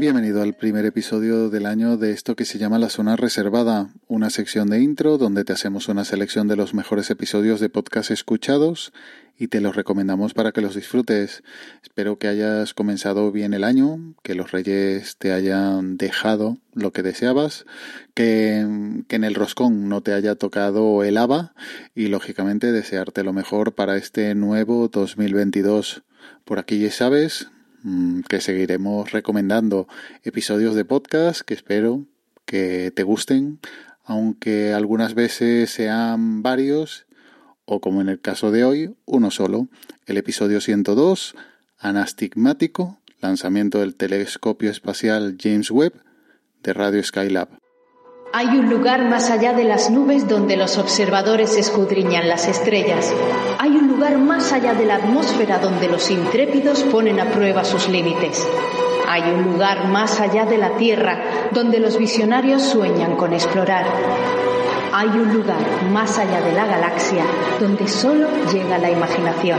Bienvenido al primer episodio del año de esto que se llama La Zona Reservada, una sección de intro donde te hacemos una selección de los mejores episodios de podcast escuchados y te los recomendamos para que los disfrutes. Espero que hayas comenzado bien el año, que los reyes te hayan dejado lo que deseabas, que, en el roscón no te haya tocado el haba y lógicamente desearte lo mejor para este nuevo 2022. Por aquí ya sabes, que seguiremos recomendando episodios de podcast que espero que te gusten, aunque algunas veces sean varios o como en el caso de hoy, uno solo. El episodio 102, Anastigmático, lanzamiento del telescopio espacial James Webb de Radio Skylab. Hay un lugar más allá de las nubes donde los observadores escudriñan las estrellas. Hay un lugar más allá de la atmósfera donde los intrépidos ponen a prueba sus límites. Hay un lugar más allá de la Tierra donde los visionarios sueñan con explorar. Hay un lugar más allá de la galaxia donde solo llega la imaginación.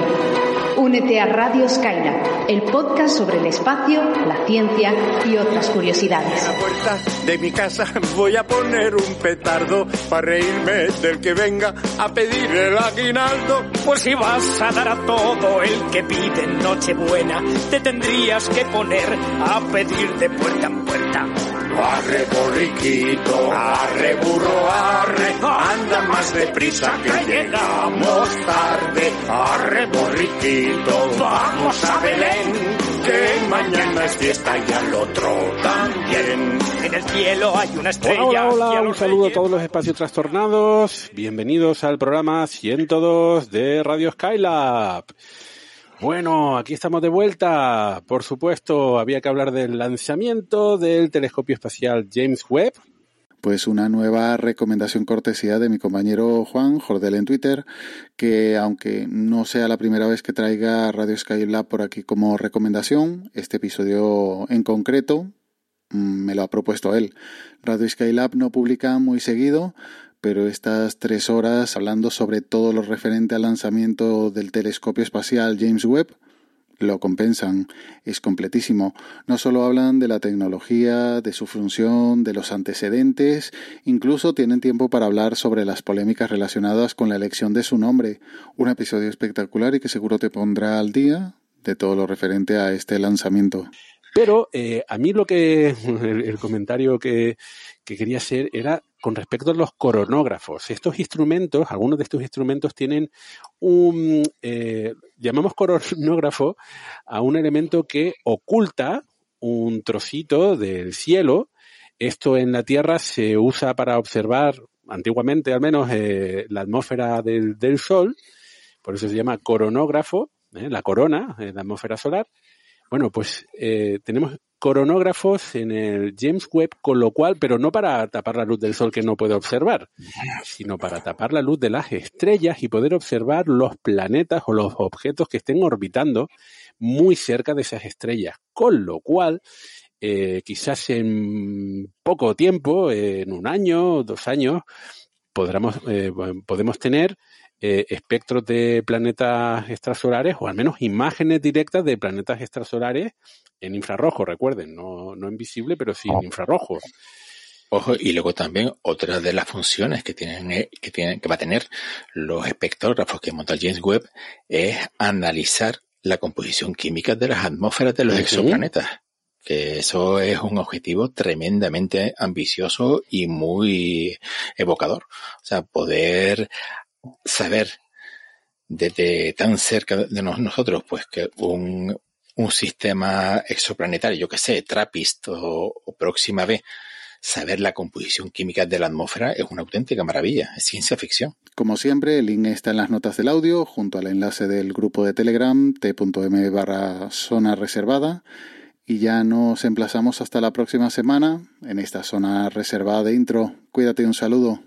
Únete a Radio Skylab, el podcast sobre el espacio, la ciencia y otras curiosidades. En la puerta de mi casa voy a poner un petardo para reírme del que venga a pedir el aguinaldo. Pues si vas a dar a todo el que pide en Nochebuena, te tendrías que poner a pedir de puerta en puerta. Arre borriquito, arre burro, arre, anda más deprisa que llegamos tarde. Arre borriquito, vamos a Belén, que mañana es fiesta y al otro también. En el cielo hay una estrella. Hola, hola, hola. Un saludo a todos los espacios trastornados. Bienvenidos al programa 102 de Radio Skylab. Bueno, aquí estamos de vuelta. Por supuesto, había que hablar del lanzamiento del telescopio espacial James Webb. Pues una nueva recomendación cortesía de mi compañero Juan Jordel en Twitter, que aunque no sea la primera vez que traiga Radio Skylab por aquí como recomendación, este episodio en concreto mm, me lo ha propuesto él. Radio Skylab no publica muy seguido, pero estas tres horas hablando sobre todo lo referente al lanzamiento del telescopio espacial James Webb lo compensan. Es completísimo. No solo hablan de la tecnología, de su función, de los antecedentes, incluso tienen tiempo para hablar sobre las polémicas relacionadas con la elección de su nombre. Un episodio espectacular y que seguro te pondrá al día de todo lo referente a este lanzamiento. Pero eh, a mí lo que el, comentario que, que quería hacer era con respecto a los coronógrafos. Estos instrumentos, algunos de estos instrumentos tienen un, eh, llamamos coronógrafo a un elemento que oculta un trocito del cielo. Esto en la Tierra se usa para observar, antiguamente al menos, eh, la atmósfera del, del Sol, por eso se llama coronógrafo, eh, la corona, la atmósfera solar. Bueno, pues eh, tenemos coronógrafos en el James Webb, con lo cual, pero no para tapar la luz del sol que no puede observar, sino para tapar la luz de las estrellas y poder observar los planetas o los objetos que estén orbitando muy cerca de esas estrellas. Con lo cual, eh, quizás en poco tiempo, en un año, dos años, podremos, eh, podemos tener eh, espectros de planetas extrasolares o al menos imágenes directas de planetas extrasolares en infrarrojo, recuerden, no, no en visible, pero sí en infrarrojo. Ojo, y luego también otra de las funciones que tienen, eh, que tienen, que va a tener los espectrógrafos que monta el James Webb es analizar la composición química de las atmósferas de los exoplanetas. Que eso es un objetivo tremendamente ambicioso y muy evocador. O sea, poder saber desde tan cerca de nos- nosotros, pues que un, sistema exoplanetario, yo que sé, TRAPPIST o, o Próxima B, saber la composición química de la atmósfera es una auténtica maravilla, es ciencia ficción. Como siempre, el link está en las notas del audio, junto al enlace del grupo de Telegram, t.m barra zona reservada. Y ya nos emplazamos hasta la próxima semana en esta zona reservada de intro. Cuídate, un saludo.